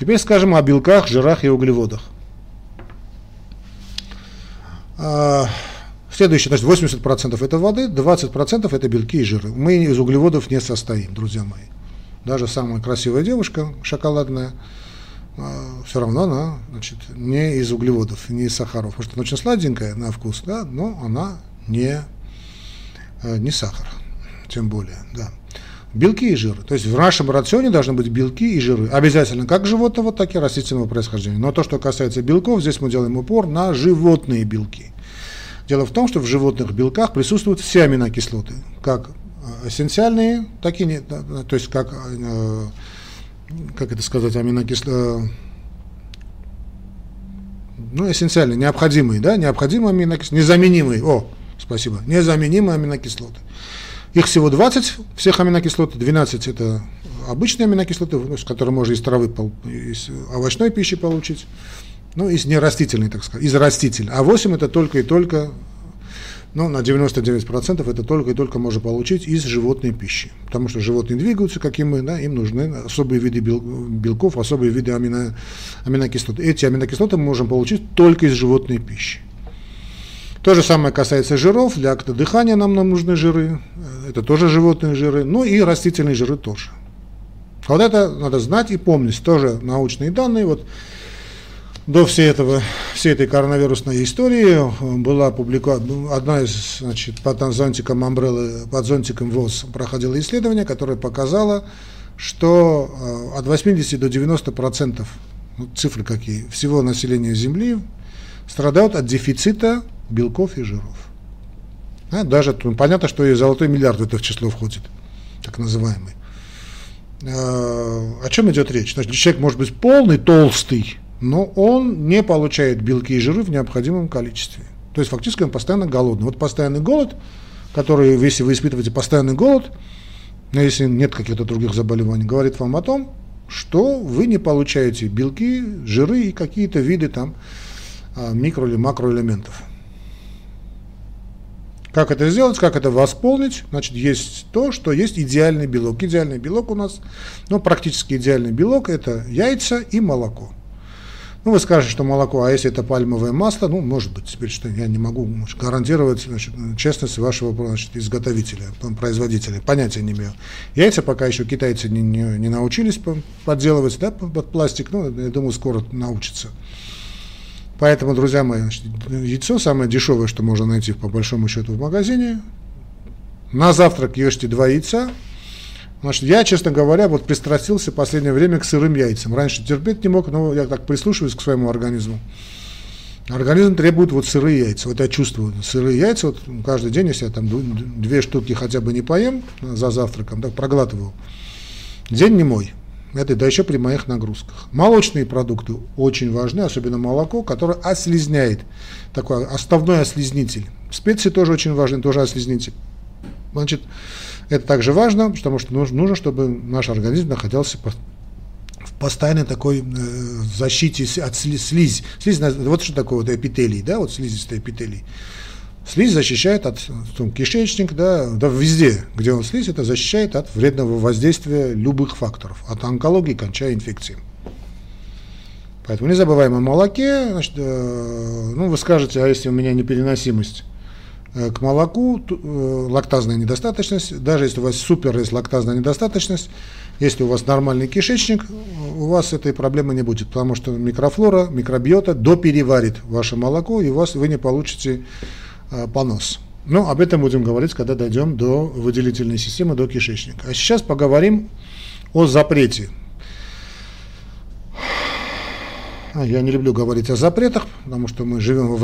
Теперь скажем о белках, жирах и углеводах. А, следующее, значит, 80% это воды, 20% это белки и жиры. Мы из углеводов не состоим, друзья мои. Даже самая красивая девушка, шоколадная, а, все равно она значит, не из углеводов, не из сахаров. Потому что она очень сладенькая на вкус, да, но она не, э, не сахар, тем более, да. Белки и жиры. То есть в нашем рационе должны быть белки и жиры. Обязательно как животного, так и растительного происхождения. Но то, что касается белков, здесь мы делаем упор на животные белки. Дело в том, что в животных белках присутствуют все аминокислоты, как э, эссенциальные, так и не, то есть как, э, как это сказать, аминокислоты, ну, эссенциальные, необходимые, да, необходимые аминокислоты, незаменимые, о, спасибо, незаменимые аминокислоты. Их всего 20, всех аминокислот, 12 это обычные аминокислоты, ну, которые можно из травы, из овощной пищи получить, ну, из нерастительной, так сказать, из растительной. А 8 это только и только, ну, на 99% это только и только можно получить из животной пищи. Потому что животные двигаются, как и мы, да, им нужны особые виды белков, особые виды амино, аминокислот. Эти аминокислоты мы можем получить только из животной пищи. То же самое касается жиров, для акта дыхания нам, нам нужны жиры, это тоже животные жиры, ну и растительные жиры тоже. Вот это надо знать и помнить, тоже научные данные. Вот до всей, этого, всей этой коронавирусной истории была опубликована одна из, значит, под зонтиком Umbrella, под зонтиком ВОЗ проходило исследование, которое показало, что э, от 80 до 90 процентов, ну, цифры какие, всего населения Земли страдают от дефицита белков и жиров. А, даже ну, понятно, что и золотой миллиард в это число входит, так называемый. А, о чем идет речь? Значит, человек может быть полный, толстый, но он не получает белки и жиры в необходимом количестве. То есть фактически он постоянно голодный. Вот постоянный голод, который, если вы испытываете постоянный голод, но если нет каких-то других заболеваний, говорит вам о том, что вы не получаете белки, жиры и какие-то виды там а, микро- или макроэлементов. Как это сделать, как это восполнить? Значит, есть то, что есть идеальный белок. Идеальный белок у нас, ну, практически идеальный белок – это яйца и молоко. Ну, вы скажете, что молоко, а если это пальмовое масло, ну, может быть, теперь что я не могу гарантировать значит, честность вашего значит, изготовителя, производителя, понятия не имею. Яйца пока еще китайцы не, не, не научились подделывать да, под пластик, ну, я думаю, скоро научатся. Поэтому, друзья мои, значит, яйцо самое дешевое, что можно найти по большому счету в магазине. На завтрак ешьте два яйца. Значит, я, честно говоря, вот пристрастился в последнее время к сырым яйцам. Раньше терпеть не мог, но я так прислушиваюсь к своему организму. Организм требует вот сырые яйца. Вот я чувствую сырые яйца. Вот каждый день, если я там две штуки хотя бы не поем за завтраком, так проглатываю. День не мой. Это да еще при моих нагрузках. Молочные продукты очень важны, особенно молоко, которое ослизняет, такой основной ослизнитель. Специи тоже очень важны, тоже ослизнитель. Значит, это также важно, потому что нужно, чтобы наш организм находился в постоянной такой э, защите от слизи. Слизь, вот что такое вот эпителий, да, вот слизистый эпителий. Слизь защищает от там, кишечник, да, да, везде, где он слизь, это защищает от вредного воздействия любых факторов, от онкологии, кончая инфекцией. Поэтому не забываем о молоке. Значит, э, ну, вы скажете, а если у меня непереносимость э, к молоку, то, э, лактазная недостаточность, даже если у вас супер есть лактазная недостаточность, если у вас нормальный кишечник, у вас этой проблемы не будет, потому что микрофлора, микробиота допереварит ваше молоко, и у вас вы не получите понос. Но об этом будем говорить, когда дойдем до выделительной системы, до кишечника. А сейчас поговорим о запрете. А, я не люблю говорить о запретах, потому что мы живем в